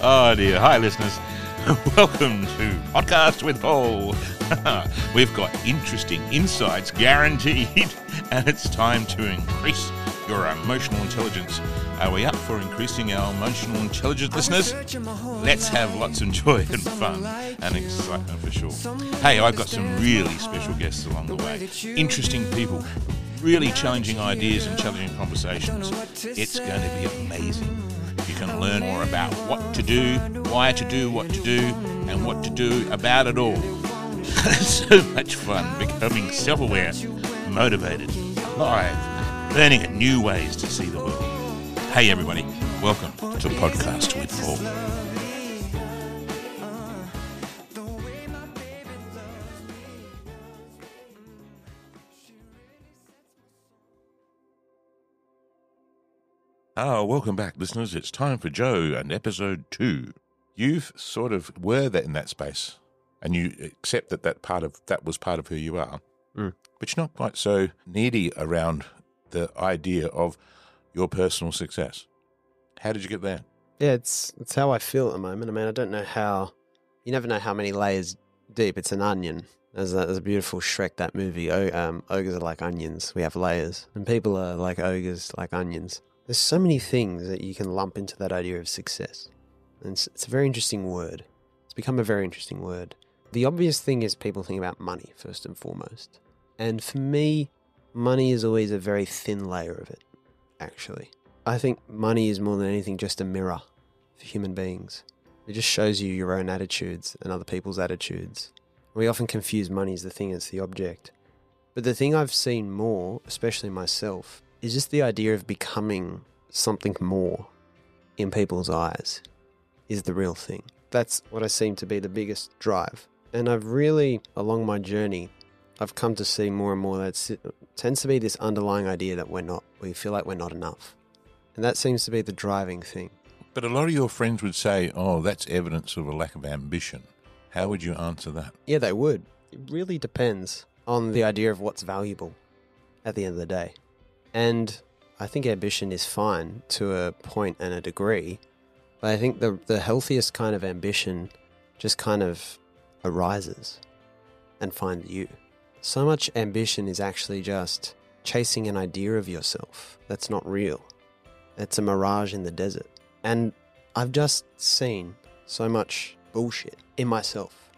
Oh dear. Hi, listeners. Welcome to Podcast with Paul. We've got interesting insights guaranteed, and it's time to increase your emotional intelligence. Are we up for increasing our emotional intelligence, listeners? Let's have lots of joy and fun and excitement for sure. Hey, I've got some really special guests along the way. Interesting people, really challenging ideas and challenging conversations. It's going to be amazing. You can learn more about what to do, why to do what to do, and what to do about it all. so much fun becoming self aware, motivated, alive, learning new ways to see the world. Hey, everybody, welcome to Podcast with Paul. Oh, welcome back, listeners. It's time for Joe and episode two. You've sort of were that in that space, and you accept that that part of that was part of who you are, Mm. but you're not quite so needy around the idea of your personal success. How did you get there? Yeah, it's it's how I feel at the moment. I mean, I don't know how. You never know how many layers deep. It's an onion. There's a, there's a beautiful Shrek that movie. O, um, ogres are like onions. We have layers, and people are like ogres, like onions. There's so many things that you can lump into that idea of success, and it's, it's a very interesting word. It's become a very interesting word. The obvious thing is people think about money first and foremost, and for me, money is always a very thin layer of it. Actually, I think money is more than anything just a mirror for human beings. It just shows you your own attitudes and other people's attitudes. We often confuse money as the thing as the object. But the thing I've seen more, especially myself, is just the idea of becoming something more in people's eyes is the real thing. That's what I seem to be the biggest drive. And I've really, along my journey, I've come to see more and more that it tends to be this underlying idea that we're not, we feel like we're not enough. And that seems to be the driving thing. But a lot of your friends would say, "Oh, that's evidence of a lack of ambition." How would you answer that? Yeah, they would. It really depends on the idea of what's valuable at the end of the day. And I think ambition is fine to a point and a degree, but I think the the healthiest kind of ambition just kind of arises and finds you. So much ambition is actually just chasing an idea of yourself that's not real. It's a mirage in the desert. And I've just seen so much bullshit in myself.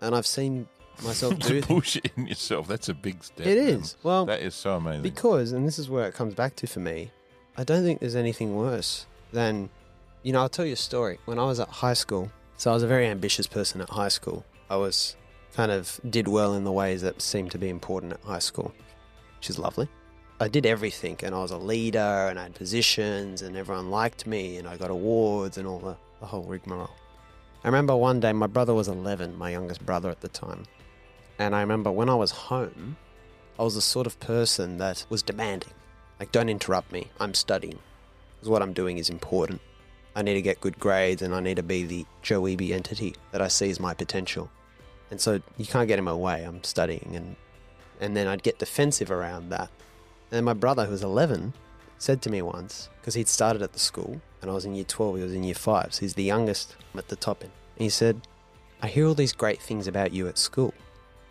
And I've seen myself do to bullshit in yourself. That's a big step. It is. man. Well, That is so amazing. because, and this is where it comes back to for me, I don't think there's anything worse than, you know, I'll tell you a story. When I was at high school, so I was a very ambitious person at high school. I was kind of did well in the ways that seemed to be important at high school, which is lovely. I did everything and I was a leader and I had positions and everyone liked me and I got awards and all the, the whole rigmarole. I remember one day my brother was 11, my youngest brother at the time. And I remember when I was home, I was the sort of person that was demanding. Like, don't interrupt me. I'm studying. Because what I'm doing is important. I need to get good grades and I need to be the Joe Eby entity that I see as my potential. And so you can't get in my way. I'm studying. And, and then I'd get defensive around that. And then my brother, who was 11, said to me once, because he'd started at the school and I was in year 12, he was in year 5, so he's the youngest I'm at the top end. And he said, I hear all these great things about you at school,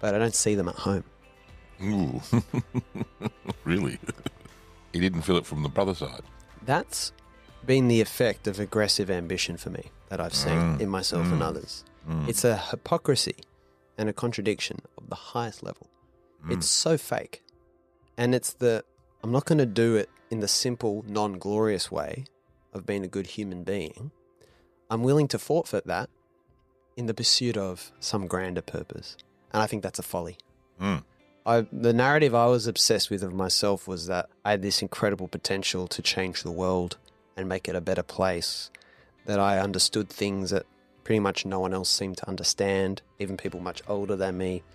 but I don't see them at home. Ooh. really? he didn't feel it from the brother side. That's been the effect of aggressive ambition for me that I've seen Mm, in myself and mm, others. Mm. It's a hypocrisy and a contradiction of the highest level. Mm. It's so fake. And it's the, I'm not going to do it in the simple, non glorious way of being a good human being. I'm willing to forfeit that in the pursuit of some grander purpose. And I think that's a folly. Mm. I, the narrative I was obsessed with of myself was that I had this incredible potential to change the world and make it a better place. That I understood things that pretty much no one else seemed to understand, even people much older than me.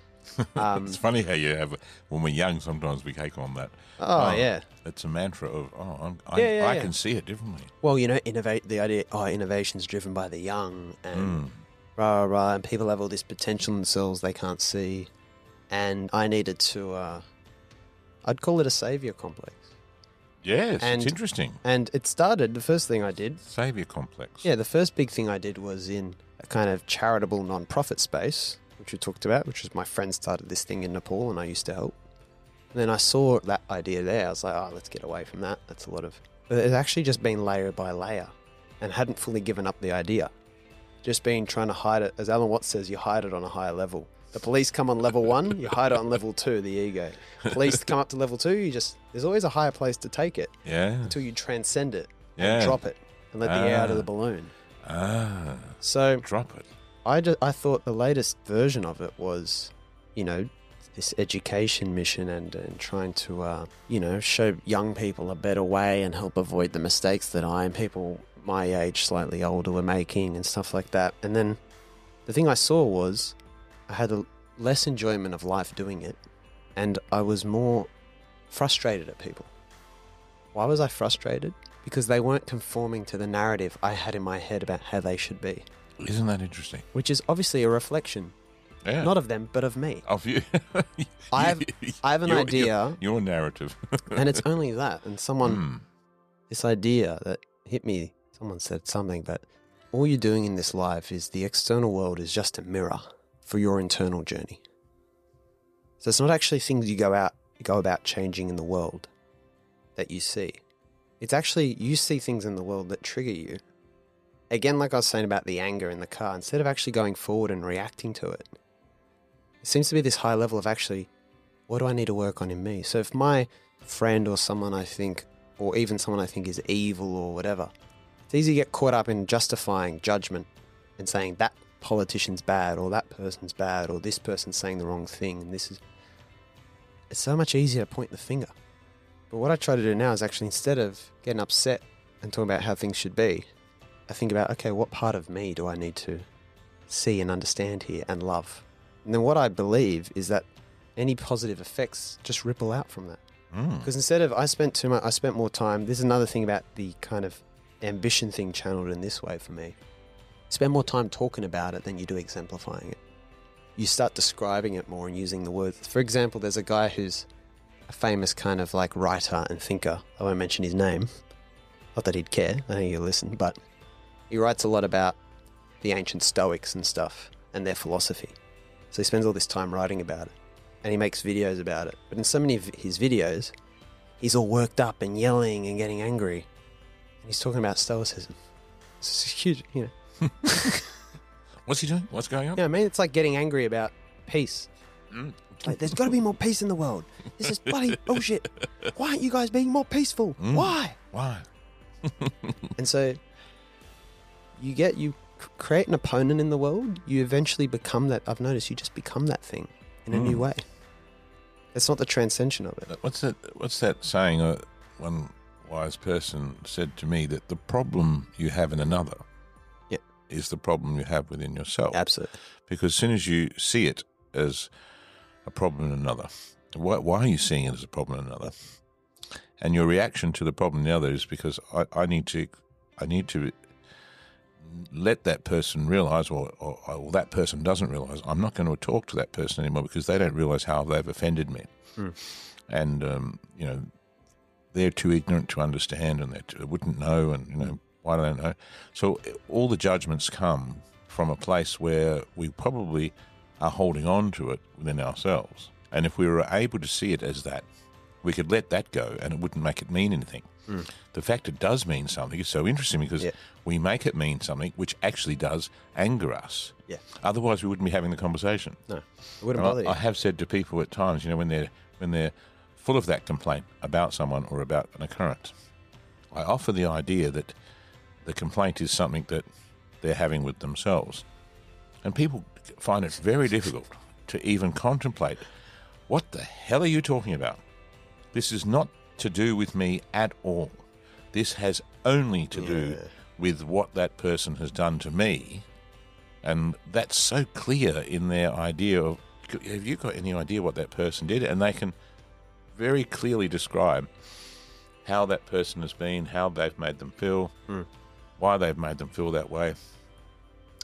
Um, it's funny how you have, when we're young, sometimes we take on that. oh, Oh. yeah. It's a mantra of, oh, I'm, I, Yeah, yeah, I yeah. can see it differently. Well, you know, innovate the idea. Oh, innovation's driven by the young, and Mm. Rah rah rah. And people have all this potential in themselves they can't see, and I needed to. Uh, I'd call it a savior complex. Yes, And- it's interesting. And it started, the first thing I did, Savior complex. yeah, the first big thing I did was in a kind of charitable non-profit space, which we talked about, which was my friend started this thing in Nepal and I used to help. And then I saw that idea there. I was like, oh, let's get away from that. That's a lot of. But it's actually just been layer by layer and hadn't fully given up the idea. Just been trying to hide it. As Alan Watts says, you hide it on a higher level. The police come on level one, you hide it on level two, the ego. Police come up to level two, you just. There's always a higher place to take it Yeah. until you transcend it and Yeah. drop it and let the air out of Ah. the balloon. Ah, So drop it. I, ju- I thought the latest version of it was, you know, this education mission and, and trying to, uh, you know, show young people a better way and help avoid the mistakes that I and people my age, slightly older, were making and stuff like that. And then the thing I saw was I had a less enjoyment of life doing it and I was more frustrated at people. Why was I frustrated? Because they weren't conforming to the narrative I had in my head about how they should be Isn't that interesting? which is obviously a reflection Yeah. not of them but of me of you. I have- I have an Your- idea. Your, your narrative. and it's only that and someone Hmm. this idea that hit me someone said something but all you're doing in this life is the external world is just a mirror for your internal journey. So it's not actually things you go out go about changing in the world that you see. It's actually you see things in the world that trigger you. Again like i was saying about the anger in the car instead of actually going forward and reacting to it it seems to be this high level of actually what do i need to work on in me? So if my friend or someone i think or even someone i think is evil or whatever it's easy to get caught up in justifying judgment and saying that politician's bad or that person's bad or this person's saying the wrong thing. And this is it's so much easier to point the finger. But what i try to do now is actually instead of getting upset and talking about how things should be i think about okay what part of me do i need to see and understand here and love? And then what i believe is that any positive effects just ripple out from that. Mm. Because instead of I spent too much, I spent more time. This is another thing about the kind of ambition thing channeled in this way for me. Spend more time talking about it than you do exemplifying it. You start describing it more and using the words. For example, there's a guy who's a famous kind of like writer and thinker. I won't mention his name. Not that he'd care. I think he'll listen, but he writes a lot about the ancient Stoics and stuff and their philosophy. So he spends all this time writing about it and he makes videos about it. But in so many of his videos, he's all worked up and yelling and getting angry. He's talking about stoicism. It's huge, you know. What's he doing? What's going on? Yeah, I mean, it's like getting angry about peace. Mm. Like, there's got to be more peace in the world. This is bloody bullshit. Why aren't you guys being more peaceful? Mm. Why? Why? And so you get, you create an opponent in the world, you eventually become that. I've noticed you just become that thing in a new Mm. way. It's not the transcension of it. What's that? What's that saying? Uh, one wise person said to me that the problem you have in another Yeah. is the problem you have within yourself. Absolutely. Because as soon as you see it as a problem in another, why, why are you seeing it as a problem in another? And your reaction to the problem in the other is because I, I need to, I need to let that person realize, or, or, or that person doesn't realize, I'm not going to talk to that person anymore because they don't realize how they've offended me. Hmm. And, um, you know, they're too ignorant to understand and they wouldn't know, and, you know, why don't they know? So all the judgments come from a place where we probably are holding on to it within ourselves. And if we were able to see it as that, we could let that go and it wouldn't make it mean anything. Hmm. The fact it does mean something is so interesting because Yeah. we make it mean something which actually does anger us. Yeah. Otherwise, we wouldn't be having the conversation. No, it wouldn't And bother you. I, I have said to people at times, you know, when they're when they're full of that complaint about someone or about an occurrence, I offer the idea that the complaint is something that they're having with themselves, and people find it very difficult to even contemplate what the hell are you talking about. This is not to do with me at all. This has only to do with what that person has done to me. And that's so clear in their idea of have you got any idea what that person did? And they can very clearly describe how that person has been how they've made them feel Hmm. why they've made them feel that way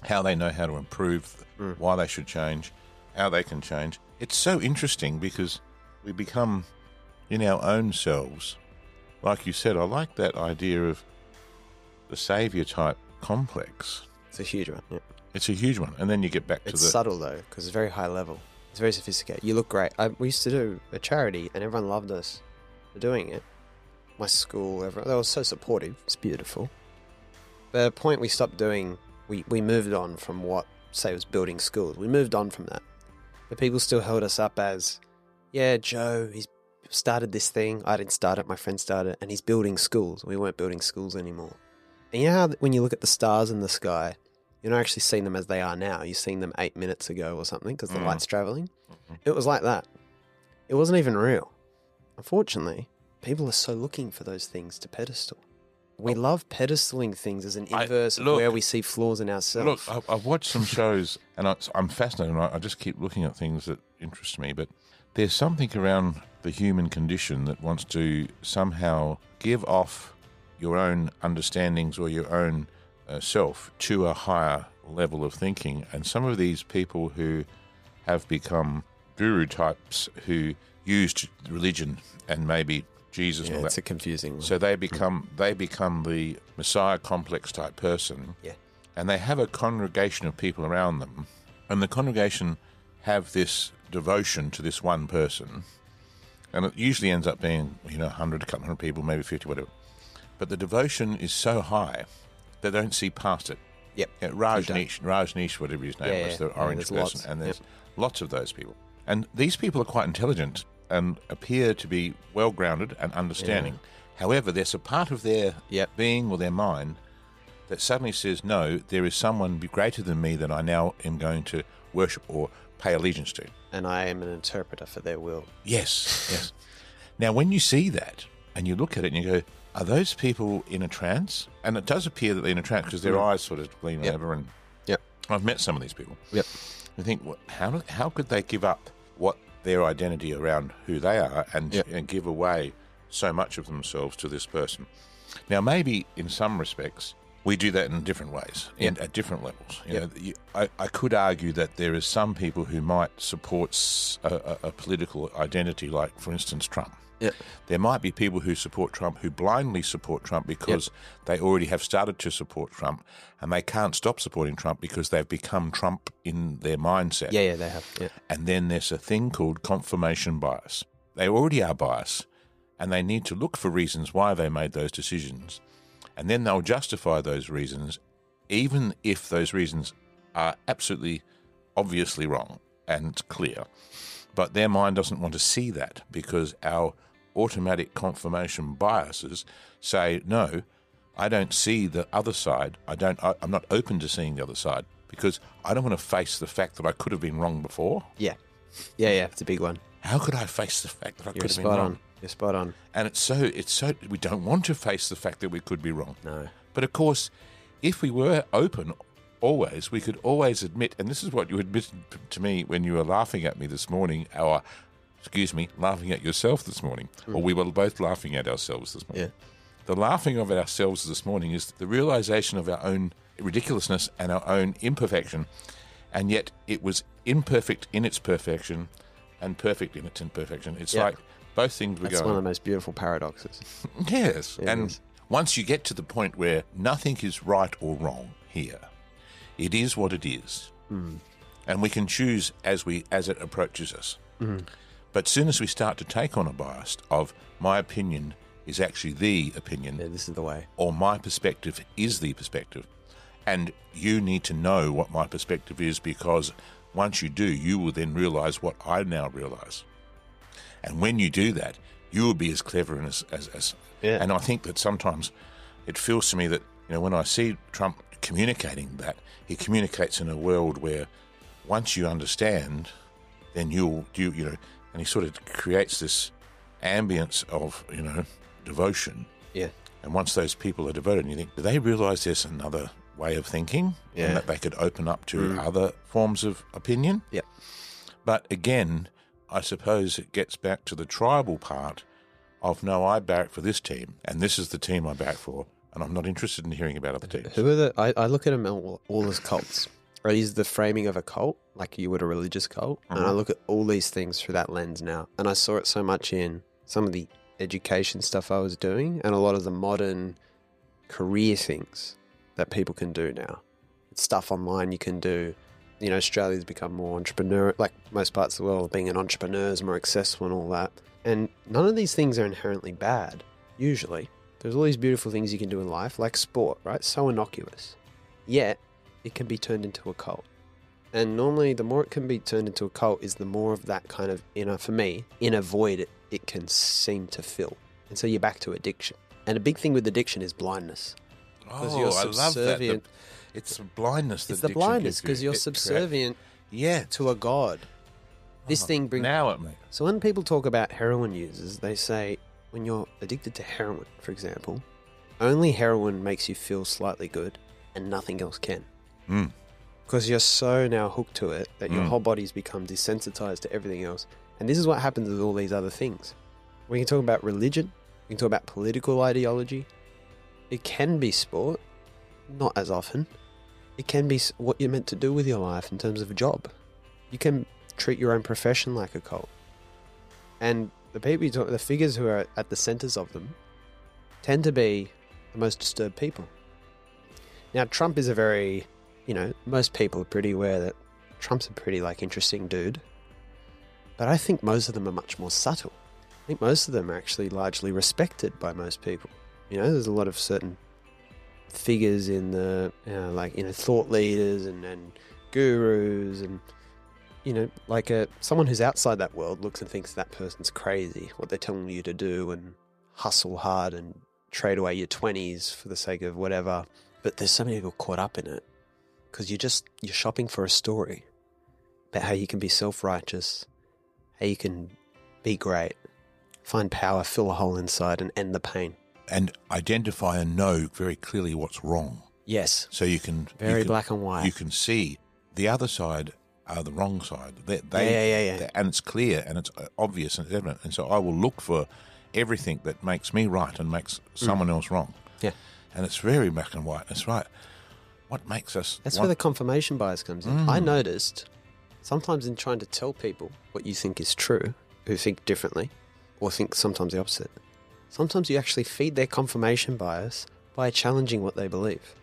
how they know how to improve Hmm. why they should change how they can change it's so interesting because we become in our own selves like you said, I like that idea of the savior type complex. It's a huge one. Yeah. It's a huge one, and then you get back to It's the subtle though, because it's very high level. It's very sophisticated. You look great. I, we used to do a charity, and everyone loved us for doing it. My school, everyone, they were so supportive. It's beautiful. But at a point, we stopped doing. We we moved on from what say was building schools. We moved on from that, but people still held us up as, yeah, Joe. He's started this thing. I didn't start it. My friend started, it, and he's building schools. We weren't building schools anymore. And you know how when you look at the stars in the sky, you're not actually seeing them as they are now. You're seeing them eight minutes ago or something because the Mm. light's traveling. Mhm. It was like that. It wasn't even real. Unfortunately, people are so looking for those things to pedestal. We love pedestaling things as an I- inverse of look- where we see flaws in ourselves. Look, I- I've watched some shows, and I, I'm fascinated. And I I just keep looking at things that interest me. But there's something around the human condition that wants to somehow give off your own understandings or your own Uh, self to a higher level of thinking. And some of these people who have become guru types who used religion and maybe Jesus and yeah, it's a confusing. So they become they become the Messiah complex type person. Yeah. And they have a congregation of people around them. And the congregation have this devotion to this one person. And it usually ends up being, you know, 100, a couple hundred people, maybe 50, whatever. But the devotion is so high they don't see past it. Yep. Yeah, Rajneesh, Rajneesh, whatever his name Yeah, was, the Yeah, orange person. lots. And there's lots of those people. And these people are quite intelligent and appear to be well grounded and understanding. However, there's a part of their Yep. being or their mind that suddenly says, no, there is someone greater than me that I now am going to worship or pay allegiance to. and I am an interpreter for their will. Yes, yes. Now, when you see that and you look at it and you go, are those people in a trance? And it does appear that they're in a trance because their mm. eyes sort of gleam Yep. over. And Yep. I've met some of these people. Yep. I think, what, how how could they give up what their identity around who they are and Yep. and give away so much of themselves to this person? Now, maybe in some respects, we do that in different ways, in, at different levels. You Yep. know, you, I, I could argue that there is some people who might support a political identity, like, for instance, Trump. Yep. There might be people who support Trump who blindly support Trump because they already have started to support Trump and they can't stop supporting Trump because they've become Trump in their mindset. Yeah, yeah, they have. Yeah. And then there's a thing called confirmation bias. They already are biased and they need to look for reasons why they made those decisions. And then they'll justify those reasons, even if those reasons are absolutely obviously wrong and clear. But their mind doesn't want to see that because our automatic confirmation biases say, no, I don't see the other side. I don't. I, I'm not open to seeing the other side because I don't want to face the fact that I could have been wrong before. Yeah. Yeah, yeah. It's a big one. How could I face the fact that I You're could have been spot wrong? on. You're spot on. And it's so. It's so. We don't want to face the fact that we could be wrong. No. But of course, if we were open always, we could always admit, and this is what you admitted to me when you were laughing at me this morning, or, excuse me, laughing at yourself this morning, or we were both laughing at ourselves this morning. Yeah. The laughing of ourselves this morning is the realization of our own ridiculousness and our own imperfection, and yet it was imperfect in its perfection and perfect in its imperfection. It's Yeah. like both things were That's going one of the most beautiful paradoxes. Yes. It and is. once you get to the point where nothing is right or wrong here, it is what it is. Hmm. And we can choose as we as it approaches us. Hmm. But soon as we start to take on a bias of my opinion is actually the opinion Yeah, this is the way. or my perspective is the perspective. And you need to know what my perspective is because once you do, you will then realize what I now realize. And when you do that, you will be as clever and as, as, as Yeah. and I think that sometimes it feels to me that, you know, when I see Trump communicating that, he communicates in a world where once you understand, then you'll, you, you know, and he sort of creates this ambience of, you know, devotion. Yeah. And once those people are devoted, and you think, do they realize there's another way of thinking Yeah. and that they could open up to mm. other forms of opinion? Yep. But again, I suppose it gets back to the tribal part of no, I barrack for this team, and this is the team I barrack for, and I'm not interested in hearing about other teams. Who are the? I, I look at them all, all as cults. I use the framing of a cult, like you would a religious cult, and I Mhm. look at all these things through that lens now. And I saw it so much in some of the education stuff I was doing and a lot of the modern career things that people can do now. It's stuff online you can do. You know, Australia's become more entrepreneur, like most parts of the world, being an entrepreneur is more accessible and all that. And none of these things are inherently bad, usually. There's all these beautiful things you can do in life, like sport, right? So innocuous. Yet, it can be turned into a cult. And normally, the more it can be turned into a cult, is the more of that kind of inner, for me, inner void it, it can seem to fill. And so you're back to addiction. And a big thing with addiction is blindness. Because Oh, you're I love that. The- it's blindness. that It's the blindness gives you. because you're It subservient Yeah. to a god. This Oh, thing brings. Now it makes. So when people talk about heroin users, they say when you're addicted to heroin, for example, only heroin makes you feel slightly good, and nothing else can. Mm. Because you're so now hooked to it that your Mm. whole body's become desensitized to everything else. And this is what happens with all these other things. We can talk about religion, we can talk about political ideology. It can be sport, not as often. It can be what you're meant to do with your life in terms of a job. You can treat your own profession like a cult. And the people you talk, the figures who are at the centers of them, tend to be the most disturbed people. Now, Trump is a very, you know, most people are pretty aware that Trump's a pretty like interesting dude. But I think most of them are much more subtle. I think most of them are actually largely respected by most people. You know, there's a lot of certain figures in the, you know, like, you know, thought leaders and, and gurus and, you know, like a, someone who's outside that world looks and thinks that person's crazy, what they're telling you to do and hustle hard and trade away your 20s for the sake of whatever. But there's so many people caught up in it because you're just, you're shopping for a story about how you can be self-righteous, how you can be great, find power, fill a hole inside and end the pain. And identify and know very clearly what's wrong, Yes. so you can Very you can, black and white. You can see the other side are the wrong side. They, they, Yeah, yeah, yeah, yeah. and it's clear and it's uh, obvious and it's evident. And so I will look for everything that makes me right and makes someone else wrong. Mm. Yeah. And it's very black and white. That's right. What makes us? That's want- where the confirmation bias comes in. I Mm. noticed sometimes in trying to tell people what you think is true, who think differently, or think sometimes the opposite, sometimes you actually feed their confirmation bias by challenging what they believe.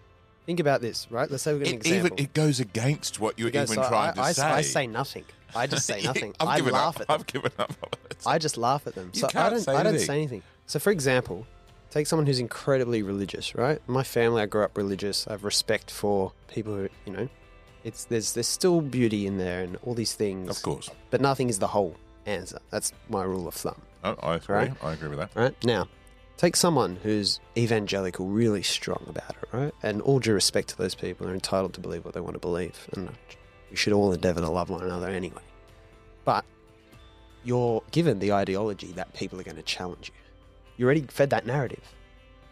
Think about this, right? Let's say we've got an it, even example. it goes against what you're even "So trying I, to I, say. I say nothing. I just say nothing. I laugh up. at them. I've given up. on it. I just laugh at them. You So I don't. I don't anything. say anything. So, for example, take someone who's incredibly religious, right? My family, I grew up religious. I have respect for people who, you know, it's there's there's still beauty in there and all these things, Of course. but nothing is the whole answer. That's my rule of thumb. I, I agree. Right. I agree with that. Right now, take someone who's evangelical, really strong about it, right? And all due respect to those people, they're entitled to believe what they want to believe, and we should all endeavour to love one another anyway. But you're given the ideology that people are going to challenge you. You already fed that narrative.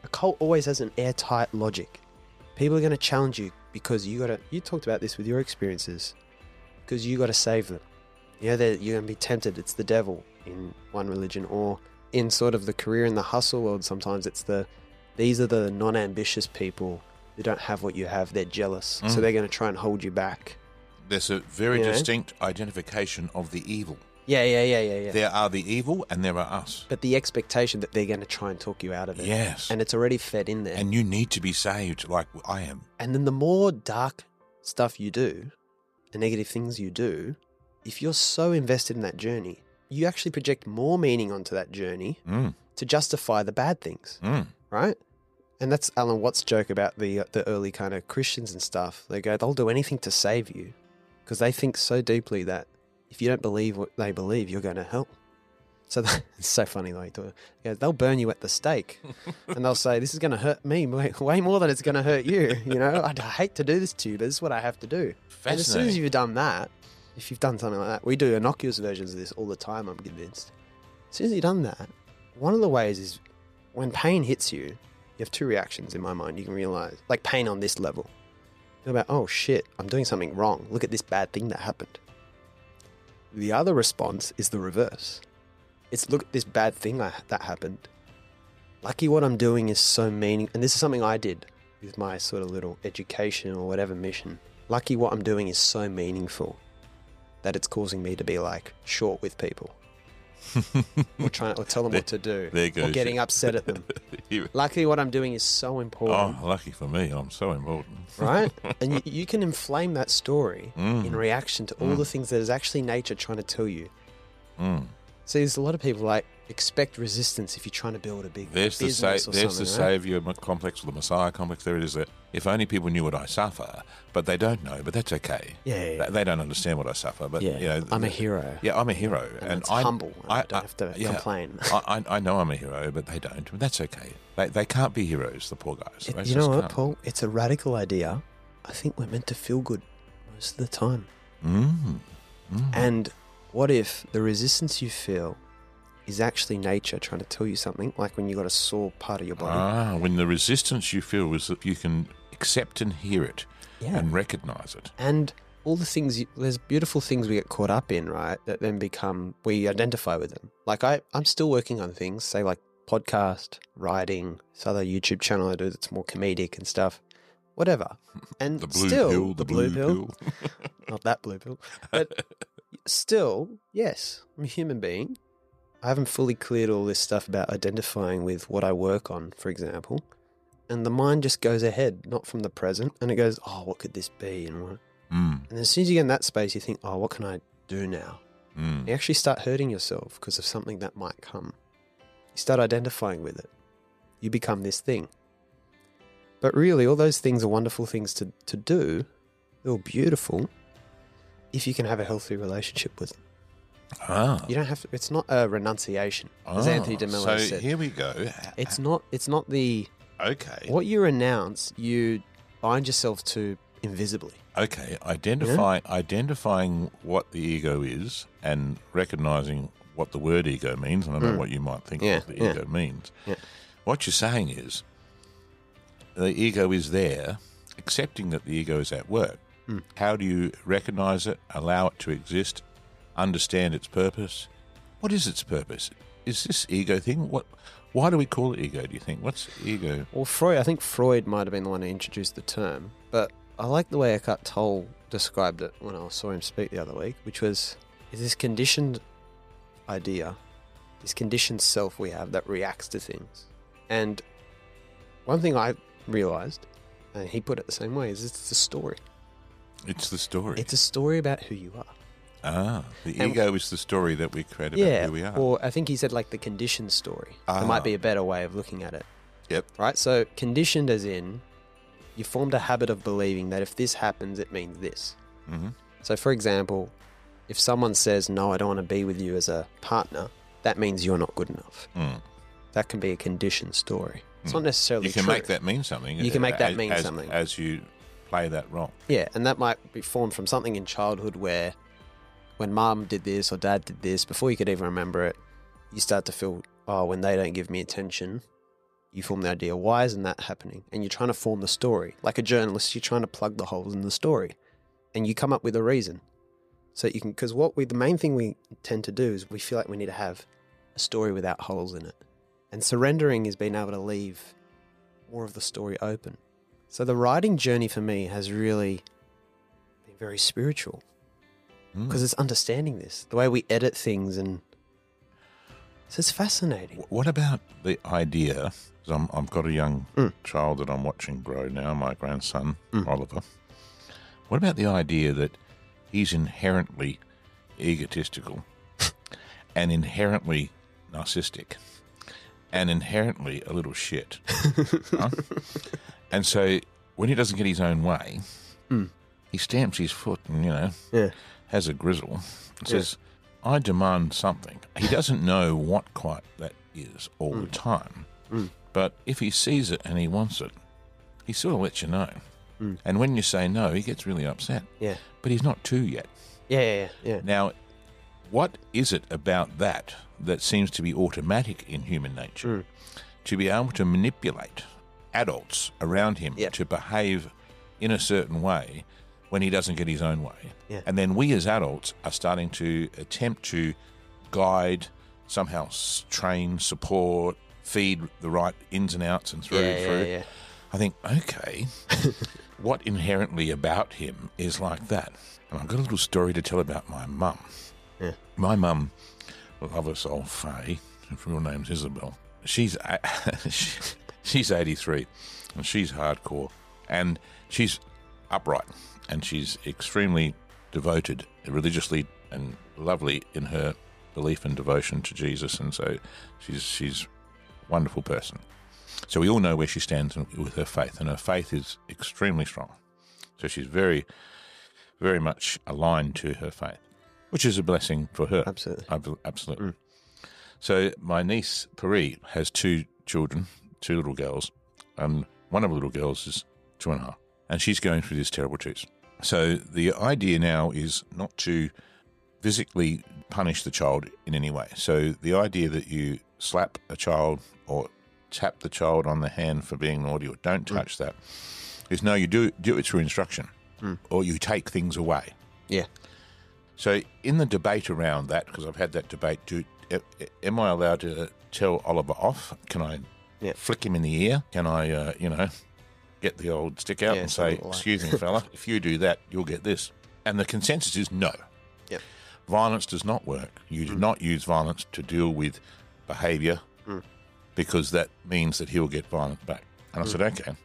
A cult always has an airtight logic. People are going to challenge you because you got to. You talked about this with your experiences, because you got to save them. You know that you're going to be tempted. It's the devil in one religion, or in sort of the career and the hustle world. Sometimes it's the these are the non-ambitious people who don't have what you have. They're jealous, so Mm. they're going to try and hold you back. There's a very You know? distinct identification of the evil. Yeah, yeah, yeah, yeah, yeah. There are the evil and there are us. but the expectation that they're going to try and talk you out of it. Yes. And it's already fed in there. And you need to be saved like I am. And then the more dark stuff you do, the negative things you do, if you're so invested in that journey, you actually project more meaning onto that journey Mm, to justify the bad things, mm. right? And that's Alan Watts' joke about the the early kind of Christians and stuff. They go, they'll do anything to save you because they think so deeply that if you don't believe what they believe, you're going to hell. So that, it's so funny. Like goes, they'll burn you at the stake, and they'll say, "This is going to hurt me way, way more than it's going to hurt you." You know, I'd hate to do this to you, but this is what I have to do. And as soon as you've done that, if you've done something like that, we do innocuous versions of this all the time. I'm convinced. As soon as you've done that, one of the ways is when pain hits you, you have two reactions in my mind. You can realize, like pain on this level. You're about, oh shit, I'm doing something wrong. Look at this bad thing that happened. The other response is the reverse. It's look at this bad thing I, that happened. Lucky what I'm doing is so meaning, and this is something I did with my sort of little education or whatever mission. Lucky what I'm doing is so meaningful that it's causing me to be like short with people. Or trying or tell them what to do there or getting upset at them. Luckily, what I'm doing is so important, oh, lucky for me, I'm so important. right? And you, you can inflame that story Mm. in reaction to all the things that is actually nature trying to tell you. Mm. So there's a lot of people like expect resistance if you're trying to build a big There's the sa- business or there's the right? savior complex or the messiah complex. There it is. That if only people knew what I suffer, but they don't know. But that's okay. Yeah, yeah, yeah. They, they don't understand what I suffer. But Yeah, you know, I'm a hero. Yeah, I'm a hero, And it's I humble, and I don't have to complain. I, I, I know I'm a hero, but they don't. But that's okay. They, they can't be heroes. The poor guys. It- you know what, can't. Paul? It's a radical idea. I think we're meant to feel good most of the time. Mm. Mm. And what if the resistance you feel is actually nature trying to tell you something, like when you've got a sore part of your body? Ah, when the resistance you feel is that you can accept and hear it yeah. and recognize it. and all the things, you, there's beautiful things we get caught up in, right? That then become, we identify with them. Like I, I'm still working on things, say like podcast, writing, this other YouTube channel I do that's more comedic and stuff, whatever. And The blue still, pill, the, blue, pill. not that blue pill. But still, yes, I'm a human being. I haven't fully cleared all this stuff about identifying with what I work on, for example. And the mind just goes ahead, not from the present, and it goes, oh, what could this be? And, what? Mm, and as soon as you get in that space, you think, oh, what can I do now? mm. You actually start hurting yourself because of something that might come. You start identifying with it. You become this thing. But really, all those things are wonderful things to, to do. They're all beautiful if you can have a healthy relationship with them. Ah. You don't have to, it's not a renunciation, as Ah, Anthony de Mello so said. here we go. It's not it's not the okay. what you renounce, you bind yourself to invisibly. Okay, identify identifying what the ego is and recognizing what the word ego means. And I know Mm. what you might think Yeah, what the yeah. ego means. Yeah. What you're saying is the ego is there, accepting that the ego is at work. Mm. How do you recognize it, allow it to exist, understand its purpose? What is its purpose? Is this ego thing? What? Why do we call it ego? Do you think? What's ego? Well, Freud, I think Freud might have been the one who introduced the term, but I like the way Eckhart Tolle described it when I saw him speak the other week, which was is this conditioned idea, this conditioned self we have that reacts to things. And one thing I realized, and he put it the same way, is it's the story. It's the story. It's a story about who you are. Ah, the And- ego is the story that we create about yeah, who we are. or I think he said like the conditioned story. There might Ah. be a better way of looking at it. Yep. Right? So conditioned as in you formed a habit of believing that if this happens, it means this. hmm So for example, if someone says, No, I don't want to be with you as a partner, that means you're not good enough. Mm. That can be a conditioned story. It's not Mm. necessarily You can true. make that mean something. You can make that mean as- something. as you play that role. Yeah, and that might be formed from something in childhood where when mom did this or dad did this, before you could even remember it, you start to feel, oh, when they don't give me attention, you form the idea, why isn't that happening? And you're trying to form the story. Like a journalist, you're trying to plug the holes in the story. And you come up with a reason. So you can, because what we, the main thing we tend to do is we feel like we need to have a story without holes in it. And surrendering is being able to leave more of the story open. So the writing journey for me has really been very spiritual Mm. because it's understanding this, the way we edit things, and so it's fascinating. What about the idea? 'cause I'm, I've got a young Mm. child that I'm watching grow now, my grandson, Mm. Oliver. What about the idea that he's inherently egotistical and inherently narcissistic and inherently a little shit? huh? And so when he doesn't get his own way, Mm. he stamps his foot and, you know, Yeah. Has a grizzle and says, I demand something. He doesn't know what quite that is all the time. Mm. But if he sees it and he wants it, he sort of lets you know. Mm. And when you say no, he gets really upset. Yeah. But he's not two yet. Yeah, yeah, yeah. Now, what is it about that that seems to be automatic in human nature? Mm. To be able to manipulate adults around him Yep. to behave in a certain way when he doesn't get his own way. Yeah. And then we as adults are starting to attempt to guide, somehow train, support, feed the right ins and outs and through yeah, and through. yeah, yeah. I think, okay, what inherently about him is like that? And I've got a little story to tell about my mum. Yeah. My mum love her soul, Faye, her real name's Isabel. She's she's 83, and she's hardcore, and she's upright, and she's extremely devoted, religiously and lovely in her belief and devotion to Jesus, and so she's she's a wonderful person. So we all know where she stands with her faith, and her faith is extremely strong. So she's very, very much aligned to her faith, which is a blessing for her. Absolutely. Ab- Absolutely. Mm. So my niece Pari has two children, two little girls, and one of the little girls is two and a half, and she's going through this terrible tooth. So the idea now is not to physically punish the child in any way. So the idea that you slap a child or tap the child on the hand for being naughty or don't touch that is no, you do do it through instruction, or you take things away. Yeah. So, in the debate around that, because I've had that debate, do am I allowed to tell Oliver off? Can I Yeah. flick him in the ear? Can I, uh, you know, get the old stick out Yeah, and say, like- "Excuse me, fella, if you do that, you'll get this." And the consensus is no. Yep. Violence does not work. You do not use violence to deal with behaviour because that means that he'll get violent back. And I said, okay.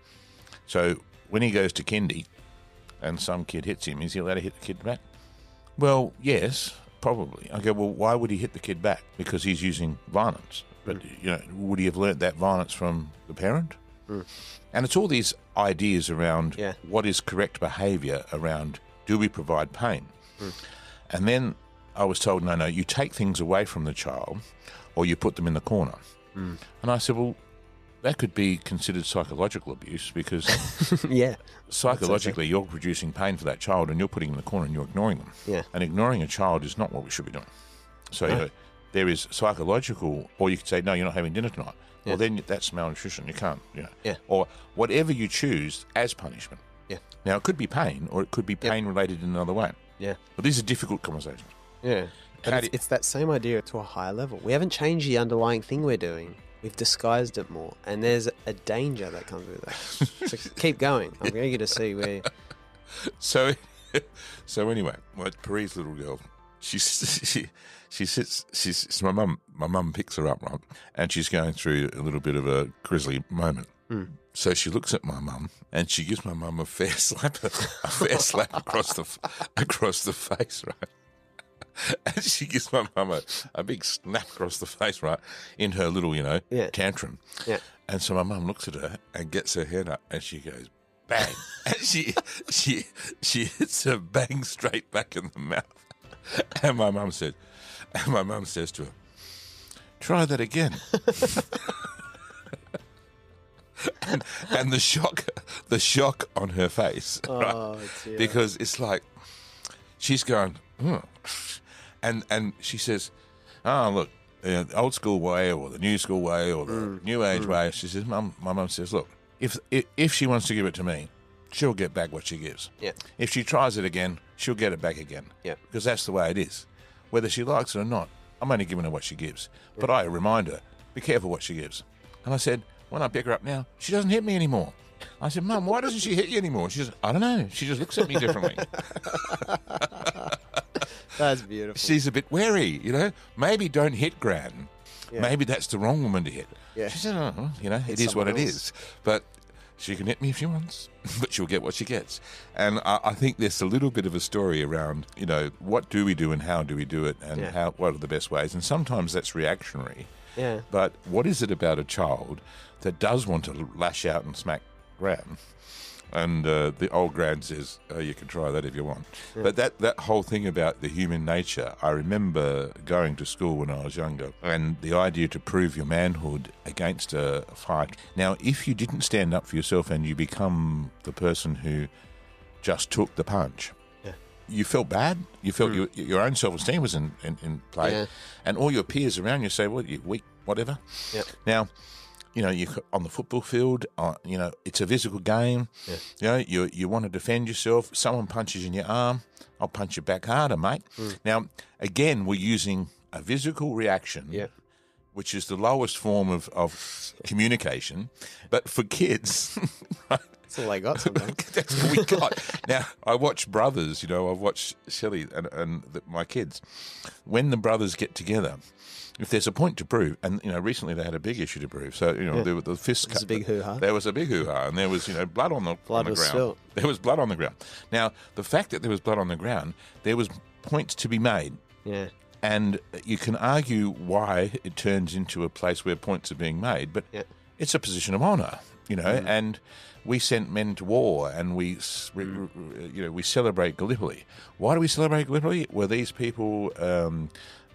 So when he goes to kindy and some kid hits him, is he allowed to hit the kid back? Well, yes, probably. I go, well, why would he hit the kid back? Because he's using violence. But, you know, would he have learnt that violence from the parent? Mm. And it's all these ideas around Yeah. what is correct behaviour around do we provide pain? Mm. And then I was told, no, no, you take things away from the child or you put them in the corner. Mm. And I said, well, that could be considered psychological abuse because yeah. psychologically you're producing pain for that child and you're putting them in the corner and you're ignoring them. Yeah. And ignoring a child is not what we should be doing. So you know, there is psychological, or you could say, no, you're not having dinner tonight. Well, then that's malnutrition. You can't, you know. Yeah. Or whatever you choose as punishment. Yeah. Now, it could be pain or it could be pain related in another way. Yeah. But these are difficult conversations. Yeah. But it's, it's that same idea to a higher level. We haven't changed the underlying thing we're doing. We've disguised it more, and there's a danger that comes with that. so keep going. I'm eager to see where. So, so anyway, my Pari's little girl, she's she she sits. She's my mum. My mum picks her up right, and she's going through a little bit of a grisly moment. Hmm. So she looks at my mum, and she gives my mum a fair slap, a fair slap across the across the face, right. And she gives my mum a, a big snap across the face, right, in her little, you know, Yeah. tantrum. Yeah. And so my mum looks at her and gets her head up and she goes, bang. and she she she hits her bang straight back in the mouth. And my mum said, and my mum says to her, try that again. and, and the shock the shock on her face. right? Oh, dear. Because it's like she's going, "Hmm." and and she says, "Oh, look, the old school way, or the new school way, or the Mm. new age way." She says, "Mum, my mum says, look, if, if if she wants to give it to me, she'll get back what she gives. Yeah. If she tries it again, she'll get it back again. Yeah. because that's the way it is. Whether she likes it or not, I'm only giving her what she gives. But I remind her, be careful what she gives. And I said, when I pick her up now, she doesn't hit me anymore. I said, Mum, why doesn't she hit you anymore? She says, I don't know. She just looks at me differently. That's beautiful. She's a bit wary, you know. Maybe don't hit Gran. Yeah. Maybe that's the wrong woman to hit. Yeah. She said, oh, you know, Hit it is what it someone is. else. But she can hit me if she wants, but she'll get what she gets. And I, I think there's a little bit of a story around, you know, what do we do and how do we do it and Yeah. how what are the best ways. And sometimes that's reactionary. yeah. But what is it about a child that does want to lash out and smack Gran? And uh, the old Gran says, oh, "You can try that if you want." But that that whole thing about the human nature, I remember going to school when I was younger, and the idea to prove your manhood against a fight. Now, if you didn't stand up for yourself and you become the person who just took the punch, Yeah. you felt bad. You felt your, your own self esteem was in, in, in play, Yeah. and all your peers around you say, "Well, you're weak, whatever." Yep. Now, you know, you on the football field, uh, you know, it's a physical game. Yeah. You know, you you want to defend yourself. Someone punches in your arm, I'll punch you back harder, mate. Mm. Now, again, we're using a physical reaction Yeah. which is the lowest form of, of communication. But for kids, That's all I got that's all we got. now, I watch brothers, you know, I've watched Shelley and, and the, my kids. When the brothers get together, if there's a point to prove, and, you know, recently they had a big issue to prove. So, you know, Yeah. there were the fist There's a big hoo-ha. There was a big hoo-ha, and there was, you know, blood on the, Blood on the was ground. spilt. There was blood on the ground. Now, the fact that there was blood on the ground, there was points to be made. Yeah. And you can argue why it turns into a place where points are being made, but Yeah. it's a position of honour, you know. Mm. And we sent men to war, and we, Mm. you know, we celebrate Gallipoli. Why do we celebrate Gallipoli? Were these people um,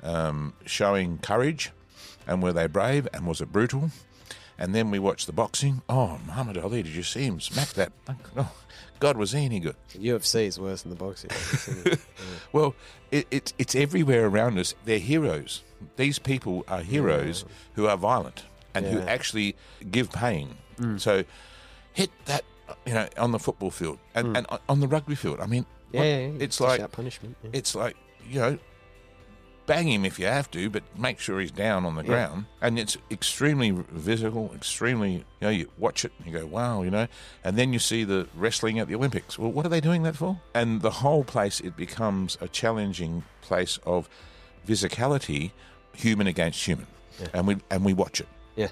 um, showing courage, and were they brave, and was it brutal? And then we watched the boxing. Oh, Muhammad Ali! Did you see him smack that? Oh, God, was he any good? UFC is worse than the boxing. Well, it, it's it's everywhere around us. They're heroes. These people are heroes who are violent and who actually give pain. So, hit that, you know, on the football field and, hmm. and on the rugby field. I mean, yeah, what- yeah, yeah. it's like punishment. It's like you know, bang him if you have to, but make sure he's down on the ground. And it's extremely visible, extremely, you know, you watch it and you go, wow, you know, and then you see the wrestling at the Olympics. Well, what are they doing that for? And the whole place, it becomes a challenging place of physicality, human against human. And we and we watch it. Yeah.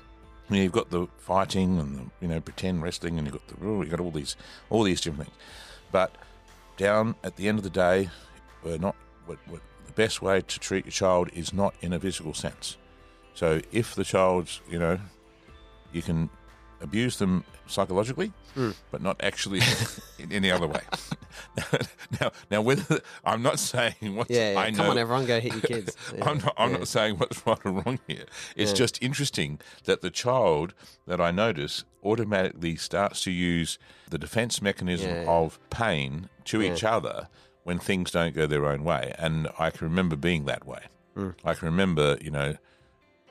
I mean, you've got the fighting and the you know pretend wrestling, and you've got the you've got all these all these different things. But down at the end of the day, we're not. What, what, the best way to treat your child is not in a physical sense. So if the child's, you know, you can abuse them psychologically, Hmm. but not actually in any other way. now, now, whether I'm not saying what yeah, yeah. I know. Come on, everyone, go hit your kids. Yeah, I'm not, I'm not saying what's right or wrong here. It's just interesting that the child that I notice automatically starts to use the defense mechanism of pain to each other when things don't go their own way. And I can remember being that way. Mm. I can remember, you know,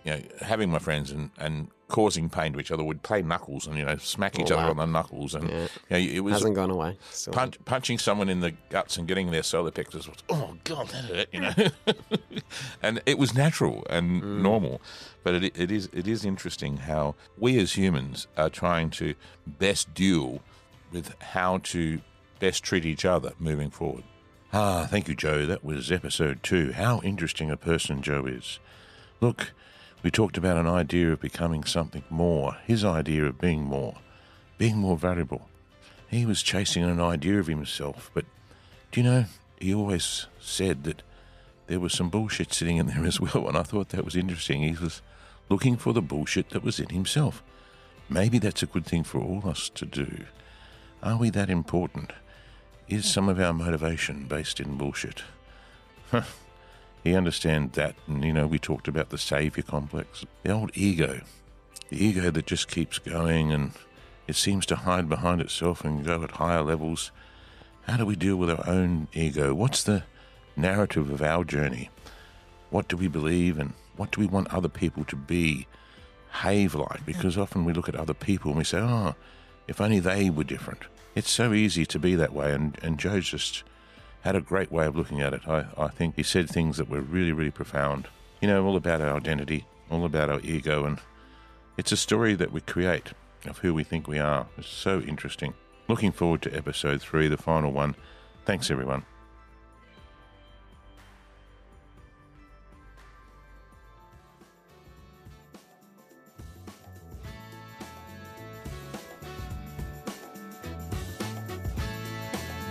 you know, having my friends and, and causing pain to each other We'd play knuckles and you know smack each Oh, other wow. on the knuckles and Yeah. you know, it was Hasn't gone away. Punch, punching someone in the guts and getting their solar plexus was oh god that hurt you know and it was natural and Mm. normal but it, it is it is interesting how we as humans are trying to best deal with how to best treat each other moving forward ah thank you joe that was episode two how interesting a person joe is look we talked about an idea of becoming something more his idea of being more being more valuable he was chasing an idea of himself, but do you know, he always said that there was some bullshit sitting in there as well, and I thought that was interesting. He was looking for the bullshit that was in himself. Maybe that's a good thing for all us to do. Are we that important? Is some of our motivation based in bullshit? He understands that, and you know, we talked about the savior complex, the old ego, the ego that just keeps going and it seems to hide behind itself and go at higher levels. How do we deal with our own ego? What's the narrative of our journey? What do we believe and what do we want other people to be, behave like? Because often we look at other people and we say, oh, if only they were different. It's so easy to be that way, and, and Joe just had a great way of looking at it. I, I think he said things that were really, really profound. You know, all about our identity, all about our ego, and it's a story that we create of who we think we are. It's so interesting. Looking forward to episode three, the final one. Thanks, everyone.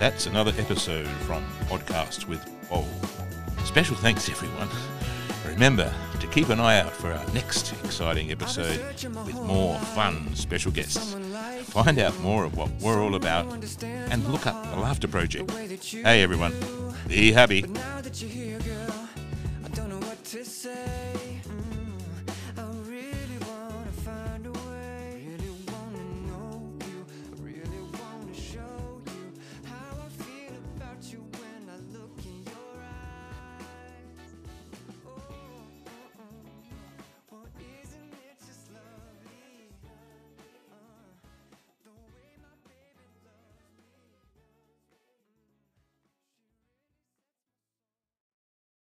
That's another episode from Podcasts with Paul. Special thanks, everyone. Remember to keep an eye out for our next exciting episode with more fun special guests. Find out more of what we're all about and look up the Laughter Project. Hey, everyone, be happy.